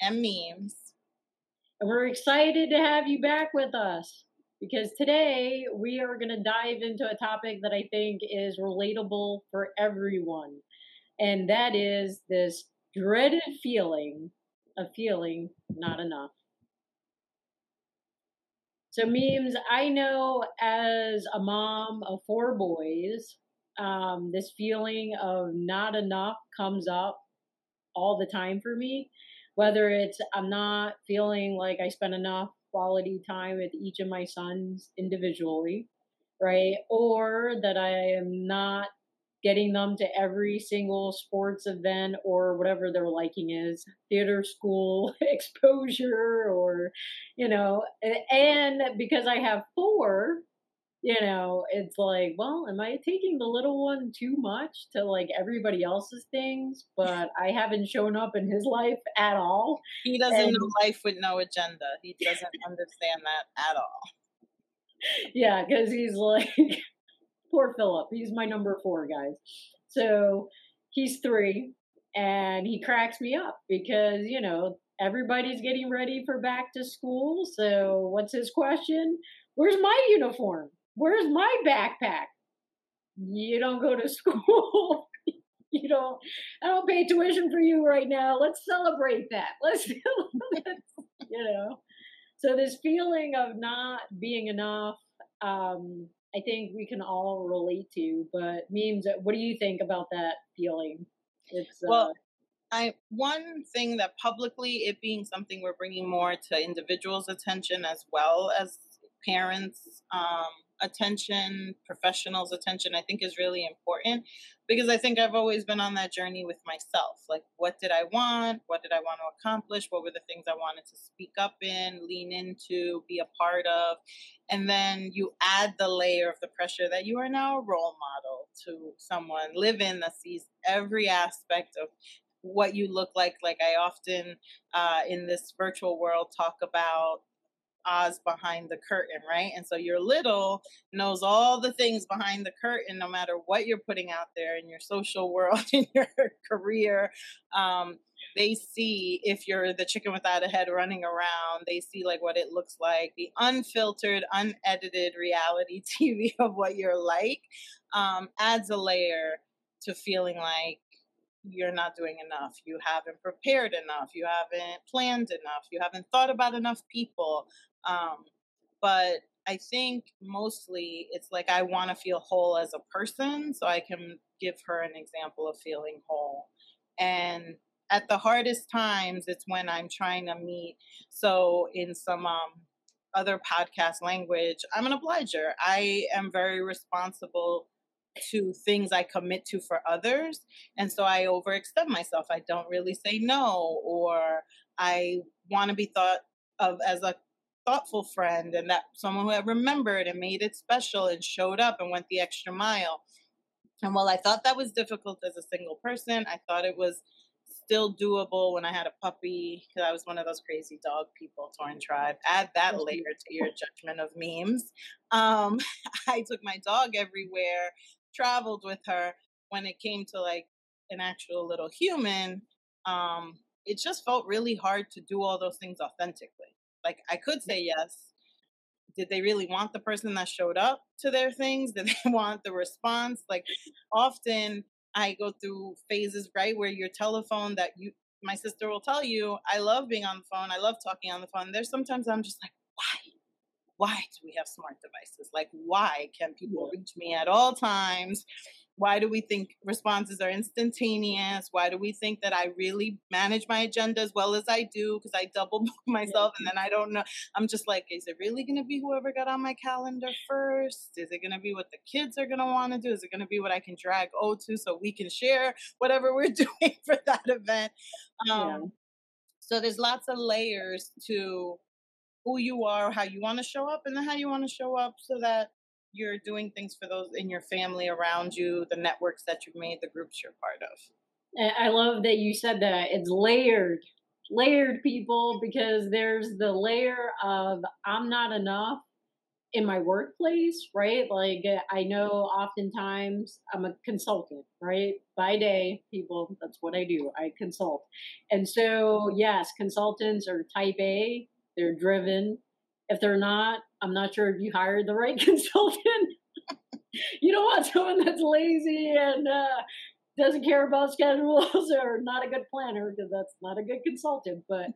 and memes. And we're excited to have you back with us because today we are going to dive into a topic that I think is relatable for everyone. And that is this dreaded feeling of feeling not enough. So, memes, I know as a mom of four boys, um, this feeling of not enough comes up all the time for me whether it's I'm not feeling like I spend enough quality time with each of my sons individually, right? Or that I am not getting them to every single sports event or whatever their liking is theater school exposure or you know and because i have four you know, it's like, well, am I taking the little one too much to like everybody else's things? But I haven't shown up in his life at all. He doesn't and, know life with no agenda. He doesn't understand that at all. Yeah, because he's like, poor Philip. He's my number four, guys. So he's three, and he cracks me up because, you know, everybody's getting ready for back to school. So what's his question? Where's my uniform? Where's my backpack? You don't go to school. you don't, I don't pay tuition for you right now. Let's celebrate that. Let's, you know. So this feeling of not being enough, um, I think we can all relate to. But memes, what do you think about that feeling? It's well, uh, I one thing that publicly it being something we're bringing more to individuals' attention as well as parents. Um, attention, professionals' attention, I think is really important because I think I've always been on that journey with myself. Like, what did I want? What did I want to accomplish? What were the things I wanted to speak up in, lean into, be a part of? And then you add the layer of the pressure that you are now a role model to someone, live in that sees every aspect of what you look like. Like I often uh, in this virtual world talk about Oz behind the curtain, right? And so your little knows all the things behind the curtain, no matter what you're putting out there in your social world, in your career. Um, they see if you're the chicken without a head running around, they see like what it looks like, the unfiltered, unedited reality TV of what you're like um, adds a layer to feeling like you're not doing enough. You haven't prepared enough. You haven't planned enough. You haven't thought about enough people. Um, but I think mostly it's like I want to feel whole as a person, so I can give her an example of feeling whole. And at the hardest times, it's when I'm trying to meet. So in some um, other podcast language, I'm an obliger. I am very responsible to things I commit to for others. And so I overextend myself. I don't really say no, or I want to be thought of as a thoughtful friend and that someone who had remembered and made it special and showed up and went the extra mile. And while I thought that was difficult as a single person, I thought it was still doable when I had a puppy because I was one of those crazy dog people, Torn Tribe. Add that later to your judgment of memes. Um, I took my dog everywhere, traveled with her. When it came to like an actual little human, um, it just felt really hard to do all those things authentically. Like I could say yes. Did they really want the person that showed up to their things? Did they want the response? Like often I go through phases, right, where your telephone that you my sister will tell you, I love being on the phone. I love talking on the phone. There's sometimes I'm just like? Why do we have smart devices? Like, why can people reach me at all times? Why do we think responses are instantaneous? Why do we think that I really manage my agenda as well as I do? Because I double book myself and then I don't know. I'm just like, is it really going to be whoever got on my calendar first? Is it going to be what the kids are going to want to do? Is it going to be what I can drag O to so we can share whatever we're doing for that event? Um, yeah. So there's lots of layers to who you are, how you want to show up, and then how you want to show up so that you're doing things for those in your family around you, the networks that you've made, the groups you're part of. I love that you said that. It's layered, layered people, because there's the layer of I'm not enough in my workplace, right? Like I know oftentimes I'm a consultant, right? By day, people, that's what I do. I consult. And so, yes, consultants are type A, they're driven. If they're not, I'm not sure if you hired the right consultant. you don't want someone that's lazy and uh, doesn't care about schedules or not a good planner because that's not a good consultant. But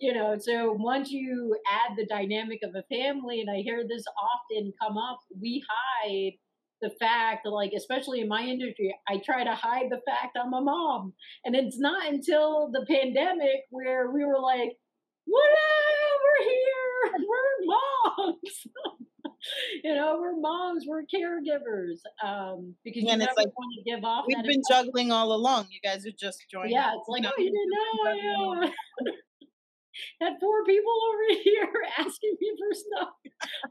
you know, so once you add the dynamic of a family, and I hear this often come up, we hide the fact like especially in my industry i try to hide the fact i'm a mom and it's not until the pandemic where we were like whatever we're here we're moms. You know we're moms we're caregivers um because and you it's like want to give off we've been juggling all along. You guys are just joining yeah it's like oh you didn't know. had four people over here asking me for stuff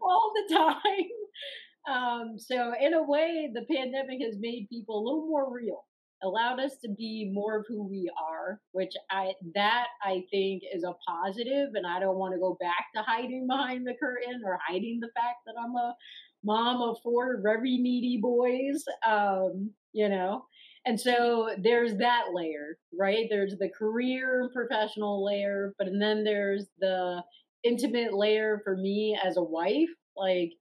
all the time. Um so in a way the pandemic has made people a little more real allowed us to be more of who we are, which I that I think is a positive, and I don't want to go back to hiding behind the curtain or hiding the fact that I'm a mom of four very needy boys. Um, you know. And so there's that layer, right? There's the career and professional layer, but and then there's the intimate layer for me as a wife. Like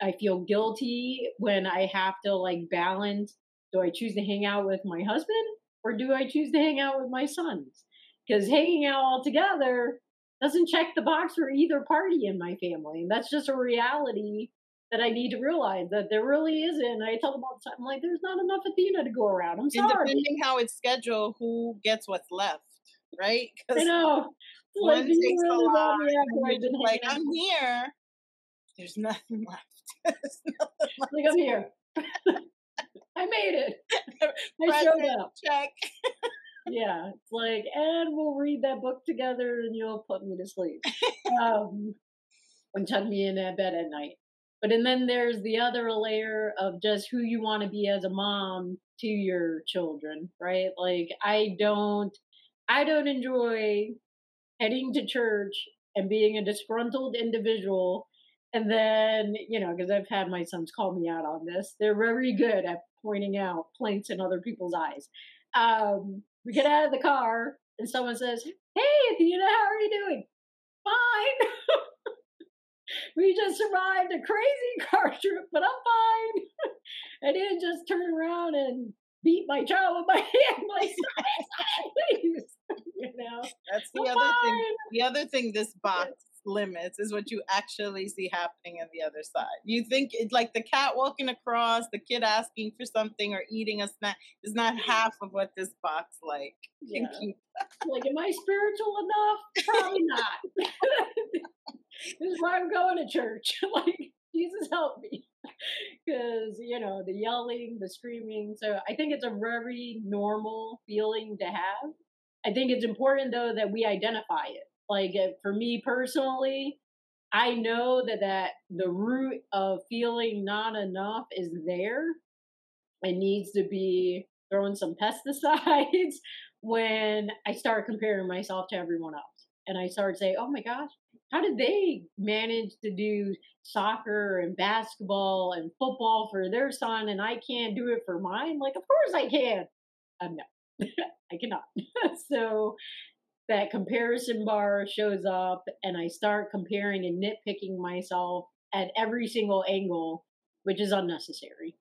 I feel guilty when I have to like balance do I choose to hang out with my husband or do I choose to hang out with my sons? Because hanging out all together doesn't check the box for either party in my family. And that's just a reality that I need to realize that there really isn't. I tell them all the time, I'm like, there's not enough Athena to go around. I'm sorry. And depending how it's scheduled, who gets what's left, right? I know. Like, you really love me after I've been like, I'm here. There's nothing left. nothing left. Like, I'm here. I made it. I showed up. Check. yeah, it's like, and we'll read that book together, and you'll put me to sleep, um, and tuck me in that bed at night. But and then there's the other layer of just who you want to be as a mom to your children, right? Like I don't, I don't enjoy heading to church and being a disgruntled individual and then, you know, because I've had my sons call me out on this, they're very good at pointing out planks in other people's eyes. Um, we get out of the car and someone says, Hey, Athena, how are you doing? Fine. we just survived a crazy car trip, but I'm fine. I didn't just turn around and beat my child with my hand. Like, please, you know. That's the I'm other fine. thing. The other thing this box limits is what you actually see happening on the other side. You think it's like the cat walking across, the kid asking for something or eating a snack is not half of what this box like. Yeah. like, am I spiritual enough? Probably not. this is why I'm going to church. like, Jesus help me. Because, you know, the yelling, the screaming. So I think it's a very normal feeling to have. I think it's important, though, that we identify it like uh, for me personally, I know that that the root of feeling not enough is there. It needs to be throwing some pesticides when I start comparing myself to everyone else. And I start saying, oh my gosh, how did they manage to do soccer and basketball and football for their son and I can't do it for mine? Like, of course I can. Um, no, I cannot. so that comparison bar shows up and I start comparing and nitpicking myself at every single angle, which is unnecessary.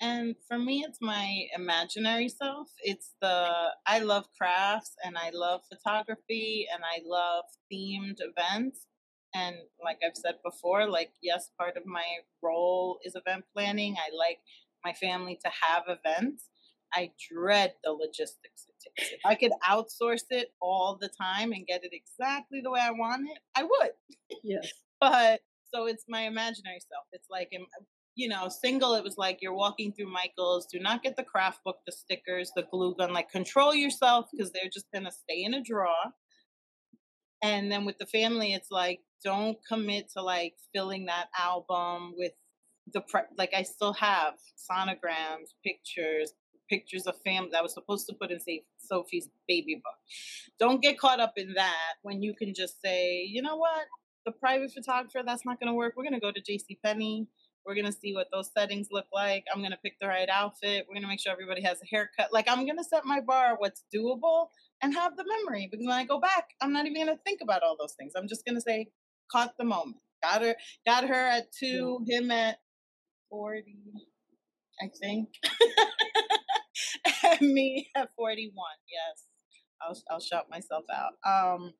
And for me, it's my imaginary self. It's the, I love crafts and I love photography and I love themed events. And like I've said before, like, yes, part of my role is event planning. I like my family to have events. I dread the logistics If I could outsource it all the time and get it exactly the way I want it, I would. Yes. but so it's my imaginary self. It's like, um, you know, single, it was like you're walking through Michael's. Do not get the craft book, the stickers, the glue gun. Like, control yourself because they're just going to stay in a drawer. And then with the family, it's like, don't commit to like filling that album with the pre- like I still have sonograms, pictures, pictures of family that was supposed to put in Sophie's baby book. Don't get caught up in that when you can just say, you know what, the private photographer that's not going to work. We're going to go to J.C. Penney. We're going to see what those settings look like. I'm going to pick the right outfit. We're going to make sure everybody has a haircut. Like I'm going to set my bar what's doable and have the memory because when I go back, I'm not even going to think about all those things. I'm just going to say, caught the moment. Got her, got her at two, him at 40, I think. and me at 41. Yes. I'll, I'll shout myself out. Um,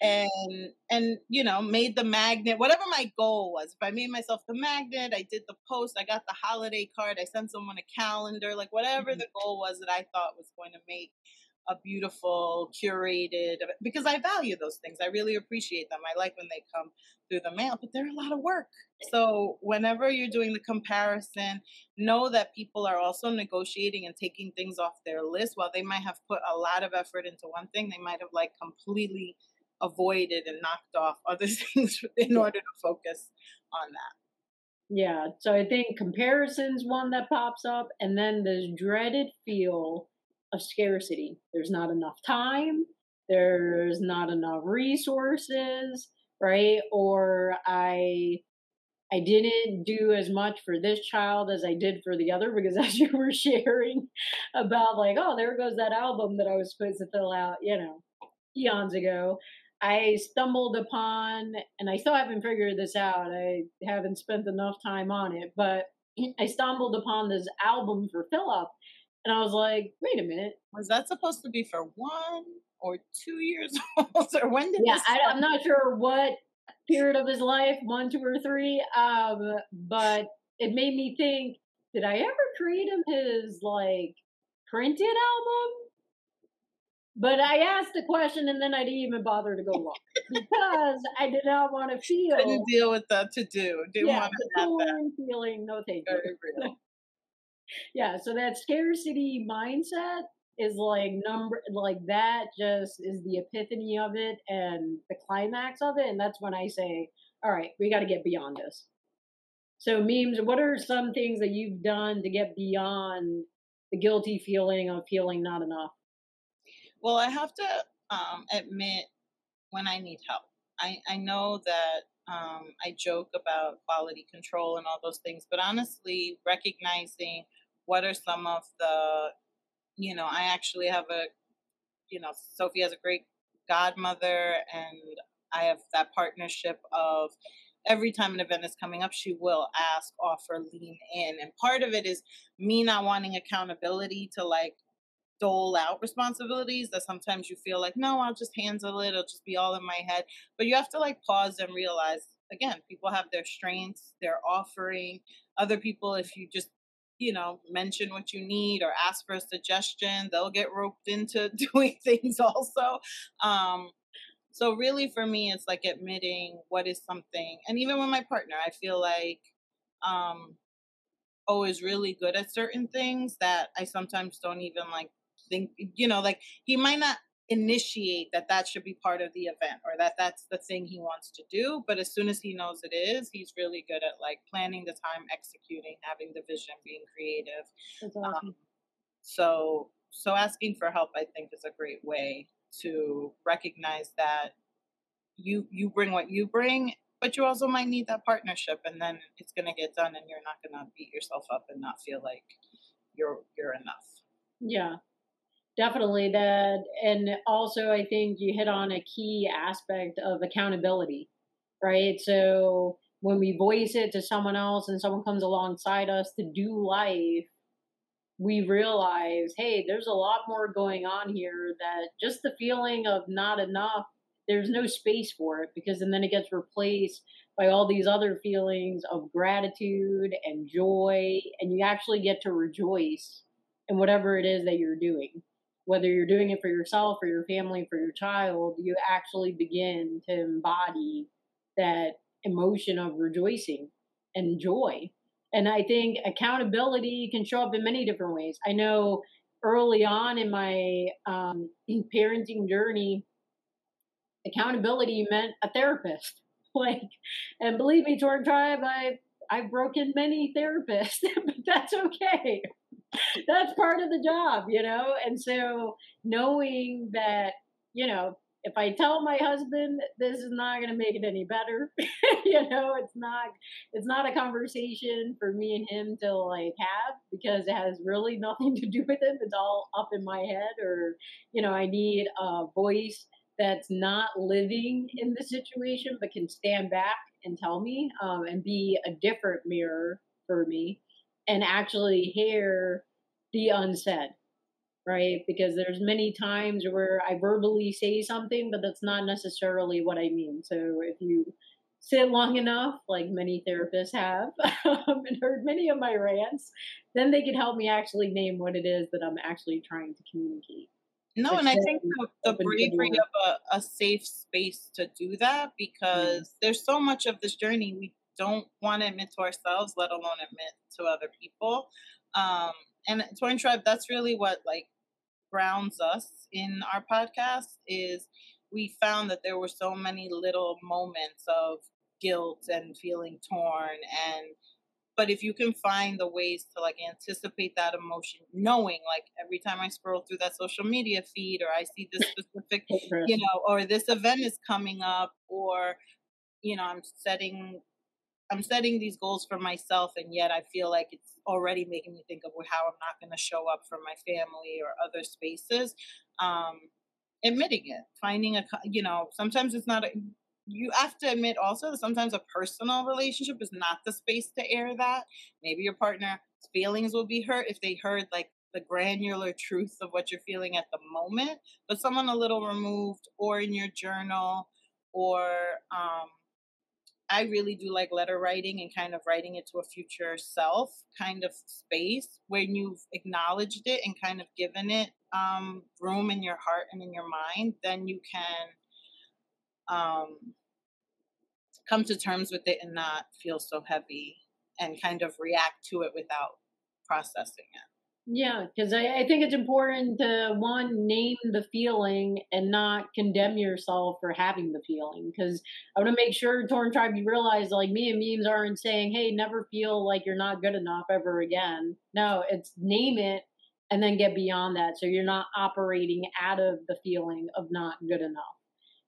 and and you know made the magnet whatever my goal was if i made myself the magnet i did the post i got the holiday card i sent someone a calendar like whatever mm-hmm. the goal was that i thought was going to make a beautiful curated because i value those things i really appreciate them i like when they come through the mail but they're a lot of work. So whenever you're doing the comparison know that people are also negotiating and taking things off their list while they might have put a lot of effort into one thing they might have like completely avoided and knocked off other things in order to focus on that. Yeah, so I think comparison's one that pops up, and then this dreaded feel of scarcity. There's not enough time, there's not enough resources, right? Or I I didn't do as much for this child as I did for the other because as you were sharing about like, oh, there goes that album that I was supposed to fill out, you know, eons ago. I stumbled upon, and I still haven't figured this out. I haven't spent enough time on it, but I stumbled upon this album for Philip, and I was like, "Wait a minute, was that supposed to be for one or two years old, or when did?" Yeah, I, am not sure what period of his life, one, two, or three. Um, but it made me think: Did I ever create him his like printed album? But I asked the question and then I didn't even bother to go look because I did not want to feel. Couldn't deal with the to do. Didn't yeah, want to have that feeling. No, thank you. Yeah, so that scarcity mindset is like number like that. Just is the epiphany of it and the climax of it, and that's when I say, "All right, we got to get beyond this." So, memes. What are some things that you've done to get beyond the guilty feeling of feeling not enough? Well, I have to um, admit when I need help. I, I know that um, I joke about quality control and all those things, but honestly, recognizing what are some of the, you know, I actually have a, you know, Sophie has a great godmother, and I have that partnership of every time an event is coming up, she will ask, offer, lean in. And part of it is me not wanting accountability to like dole out responsibilities that sometimes you feel like, no, I'll just handle it. It'll just be all in my head. But you have to like pause and realize again, people have their strengths, their offering. Other people, if you just, you know, mention what you need or ask for a suggestion, they'll get roped into doing things also. Um, so really for me, it's like admitting what is something, and even with my partner, I feel like, um, oh, is really good at certain things that I sometimes don't even like think you know like he might not initiate that that should be part of the event or that that's the thing he wants to do but as soon as he knows it is he's really good at like planning the time executing having the vision being creative awesome. um, so so asking for help i think is a great way to recognize that you you bring what you bring but you also might need that partnership and then it's going to get done and you're not going to beat yourself up and not feel like you're you're enough yeah definitely that and also i think you hit on a key aspect of accountability right? So when we voice it to someone else and someone comes alongside us to do life we realize hey there's a lot more going on here that just the feeling of not enough there's no space for it because and then it gets replaced by all these other feelings of gratitude and joy and you actually get to rejoice in whatever it is that you're doing whether you're doing it for yourself or your family, for your child, you actually begin to embody that emotion of rejoicing and joy. And I think accountability can show up in many different ways. I know early on in my um, parenting journey, accountability meant a therapist. Like, and believe me, Torn Tribe, I I've broken many therapists, but that's okay. that's part of the job, you know? And so knowing that, you know, if I tell my husband this is not going to make it any better, you know, it's not it's not a conversation for me and him to like have because it has really nothing to do with him. It's all up in my head or you know, I need a voice that's not living in the situation but can stand back and tell me um, and be a different mirror for me and actually hear the unsaid right? Because there's many times where i verbally say something but that's not necessarily what i mean. So if you sit long enough like many therapists have um, and heard many of my rants then they can help me actually name what it is that i'm actually trying to communicate. No, and I think the, the bravery of a, a, safe space to do that because mm. there's so much of this journey we don't want to admit to ourselves, let alone admit to other people. Um, and Torn Tribe, that's really what like grounds us in our podcast is we found that there were so many little moments of guilt and feeling torn and but if you can find the ways to like anticipate that emotion knowing like every time i scroll through that social media feed or i see this specific you know or this event is coming up or you know i'm setting i'm setting these goals for myself and yet i feel like it's already making me think of how i'm not going to show up for my family or other spaces um admitting it finding a you know sometimes it's not a, you have to admit also that sometimes a personal relationship is not the space to air that. Maybe your partner's feelings will be hurt if they heard like the granular truth of what you're feeling at the moment, but someone a little removed or in your journal or um I really do like letter writing and kind of writing it to a future self kind of space when you've acknowledged it and kind of given it um, room in your heart and in your mind, then you can um, come to terms with it and not feel so heavy and kind of react to it without processing it. Yeah, because I, I, think it's important to one name the feeling and not condemn yourself for having the feeling. Because I want to make sure Torn Tribe you realize like me and memes aren't saying, "Hey, never feel like you're not good enough ever again." No, it's name it and then get beyond that, so you're not operating out of the feeling of not good enough.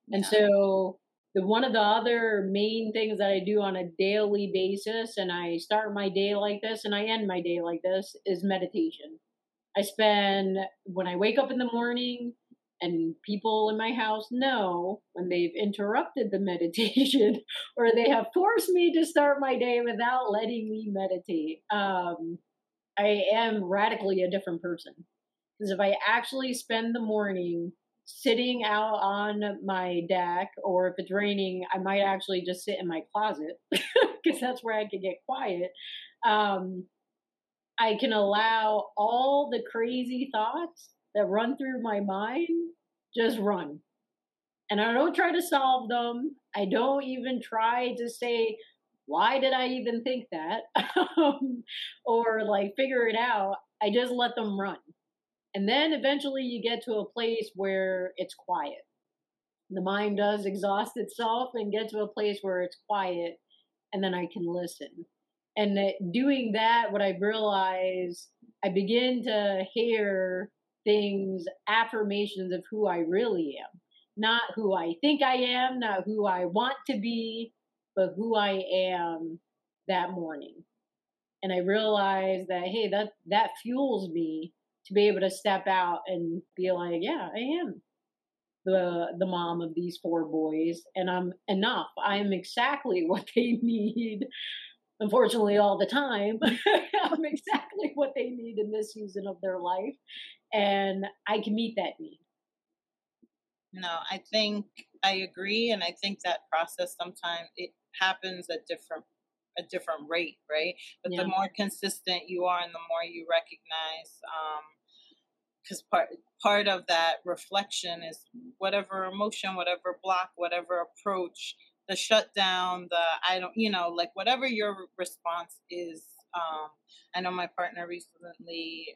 And yeah. so the one of the other main things that I do on a daily basis, and I start my day like this and I end my day like this, is meditation. I spend when I wake up in the morning, and people in my house know when they've interrupted the meditation or they have forced me to start my day without letting me meditate. Um, I am radically a different person because if I actually spend the morning sitting out on my deck, or if it's raining, I might actually just sit in my closet because that's where I can get quiet. Um, I can allow all the crazy thoughts that run through my mind just run. And I don't try to solve them. I don't even try to say, why did I even think that? or like figure it out. I just let them run. And then eventually you get to a place where it's quiet. The mind does exhaust itself and get to a place where it's quiet, and then I can listen. And doing that, what I realize, I begin to hear things, affirmations of who I really am. Not who I think I am, not who I want to be, but who I am that morning. And I realize that, hey, that, that fuels me to be able to step out and be like, yeah, I am the the mom of these four boys and I'm enough. I'm exactly what they need. Unfortunately, all the time, I'm exactly what they need in this season of their life, and I can meet that need. No, I think I agree, and I think that process sometimes it happens at different a different rate, right? But yeah. the more consistent you are, and the more you recognize um, because part part of that reflection is whatever emotion, whatever block, whatever approach, the shutdown, the I don't, you know, like whatever your response is. Um, I know my partner recently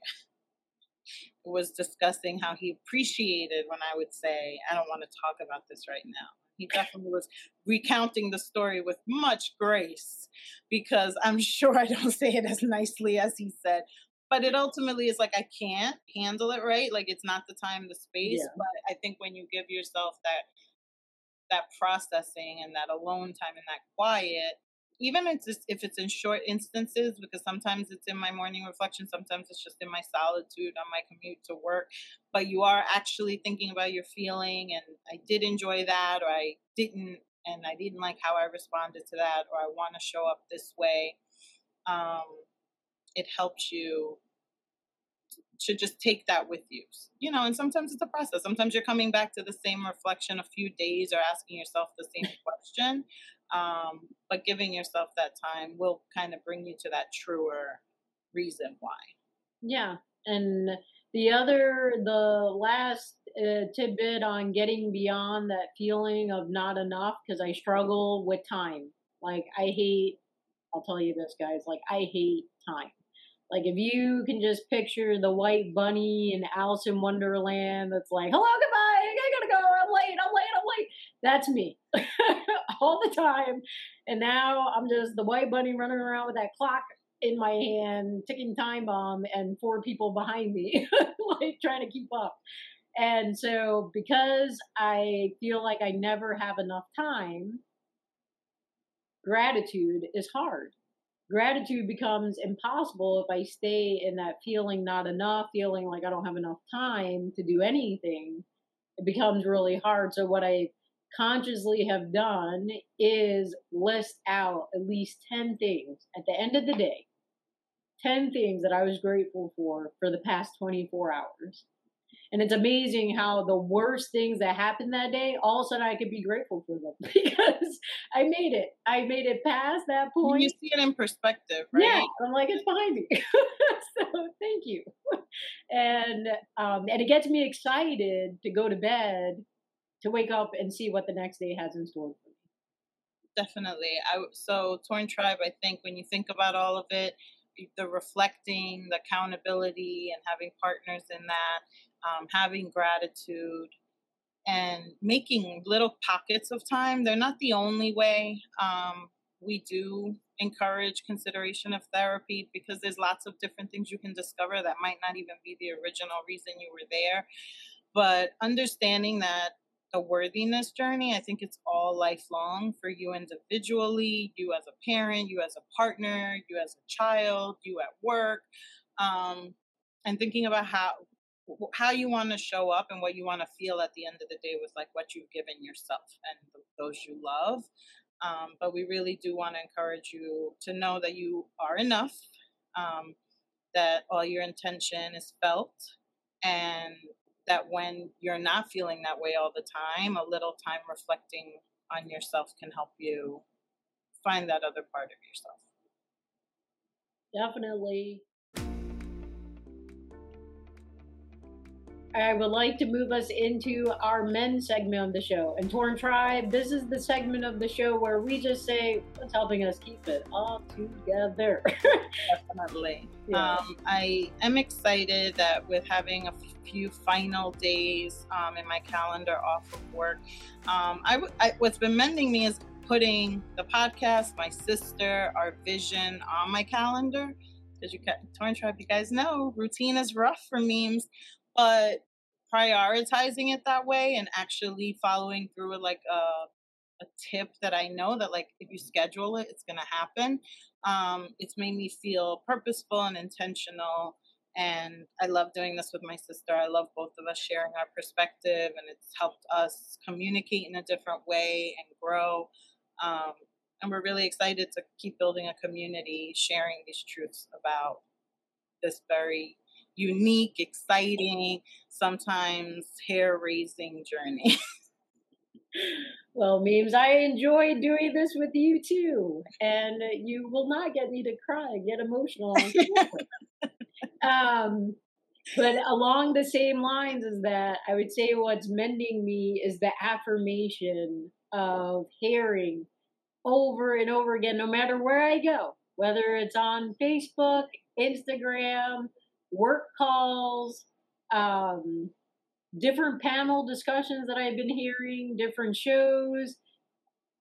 was discussing how he appreciated when I would say, I don't want to talk about this right now. He definitely was recounting the story with much grace because I'm sure I don't say it as nicely as he said. But it ultimately is like I can't handle it right. Like it's not the time, the space. Yeah. But I think when you give yourself that that processing and that alone time and that quiet, even if it's, if it's in short instances, because sometimes it's in my morning reflection, sometimes it's just in my solitude on my commute to work, but you are actually thinking about your feeling and I did enjoy that or I didn't and I didn't like how I responded to that or I want to show up this way. Um, it helps you to just take that with you. You know, and sometimes it's a process. Sometimes you're coming back to the same reflection a few days or asking yourself the same question. Um, but giving yourself that time will kind of bring you to that truer reason why. Yeah. And the other, the last uh, tidbit on getting beyond that feeling of not enough, because I struggle with time. Like, I hate, I'll tell you this, guys, like, I hate time. Like, if you can just picture the white bunny in Alice in Wonderland that's like, hello, goodbye, I gotta go, I'm late, I'm late, I'm late. That's me all the time. And now I'm just the white bunny running around with that clock in my hand, ticking time bomb, and four people behind me, like trying to keep up. And so, because I feel like I never have enough time, gratitude is hard. Gratitude becomes impossible if I stay in that feeling not enough, feeling like I don't have enough time to do anything. It becomes really hard. So, what I consciously have done is list out at least 10 things at the end of the day 10 things that I was grateful for for the past 24 hours. And it's amazing how the worst things that happened that day, all of a sudden I could be grateful for them because I made it. I made it past that point. You see it in perspective, right? Yeah, I'm like it's behind me. so thank you. And um, and it gets me excited to go to bed to wake up and see what the next day has in store for me. Definitely. I so torn tribe. I think when you think about all of it, the reflecting, the accountability, and having partners in that, um, having gratitude, and making little pockets of time. They're not the only way. Um, we do encourage consideration of therapy because there's lots of different things you can discover that might not even be the original reason you were there. But understanding that a worthiness journey. I think it's all lifelong for you individually, you as a parent, you as a partner, you as a child, you at work, um, and thinking about how how you want to show up and what you want to feel at the end of the day with like what you've given yourself and those you love. Um, but we really do want to encourage you to know that you are enough, um, that all your intention is felt, and that when you're not feeling that way all the time, a little time reflecting on yourself can help you find that other part of yourself. Definitely. I would like to move us into our men segment of the show. And Torn Tribe, this is the segment of the show where we just say what's helping us keep it all together. Definitely. Yeah. Um, I am excited that with having a few final days um, in my calendar off of work, um, I, I, what's been mending me is putting the podcast, my sister, our vision on my calendar. Because you, Torn Tribe, you guys know routine is rough for memes but prioritizing it that way and actually following through with like a, a tip that I know that like if you schedule it, it's gonna happen. Um, it's made me feel purposeful and intentional. And I love doing this with my sister. I love both of us sharing our perspective, and it's helped us communicate in a different way and grow. Um, and we're really excited to keep building a community, sharing these truths about this very unique, exciting, sometimes hair raising journey. well, memes, I enjoy doing this with you too. And you will not get me to cry, get emotional. um, but along the same lines is that I would say what's mending me is the affirmation of hearing over and over again, no matter where I go, whether it's on Facebook, Instagram, work calls, um, different panel discussions that I've been hearing, different shows,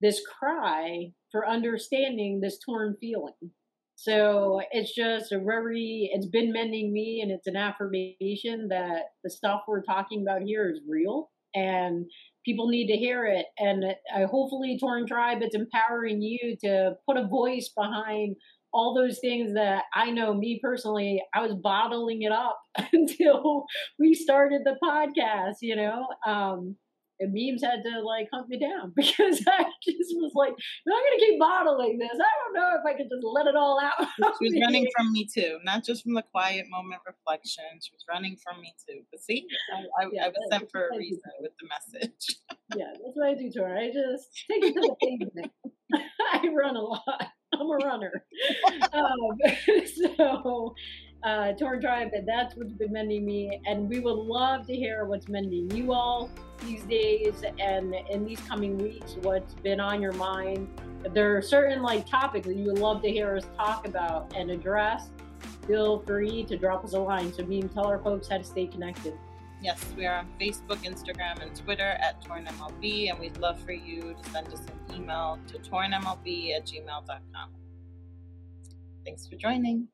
this cry for understanding this torn feeling. So it's just a very, it's been mending me and it's an affirmation that the stuff we're talking about here is real and people need to hear it. And I, hopefully, Torn Tribe, it's empowering you to put a voice behind all those things that I know me personally, I was bottling it up until we started the podcast, you know. Um, and memes had to like hunt me down because I just was like, no, I'm gonna keep bottling this. I don't know if I could just let it all out. She was running from me too, not just from the quiet moment reflection. She was running from me too. But see, I, I, yeah, I was sent for a reason with the message. yeah, that's what I do, Tor. I just take it to the pavement. I run a lot. I'm a runner. um, so uh, Torn Tribe, that's what's been mending me. And we would love to hear what's mending you all these days and in these coming weeks, what's been on your mind. If there are certain like topics that you would love to hear us talk about and address, feel free to drop us a line so can tell our folks how to stay connected. Yes, we are on Facebook, Instagram, and Twitter at TornMLB, and we'd love for you to send us an email to tornmlb at gmail.com. Thanks for joining.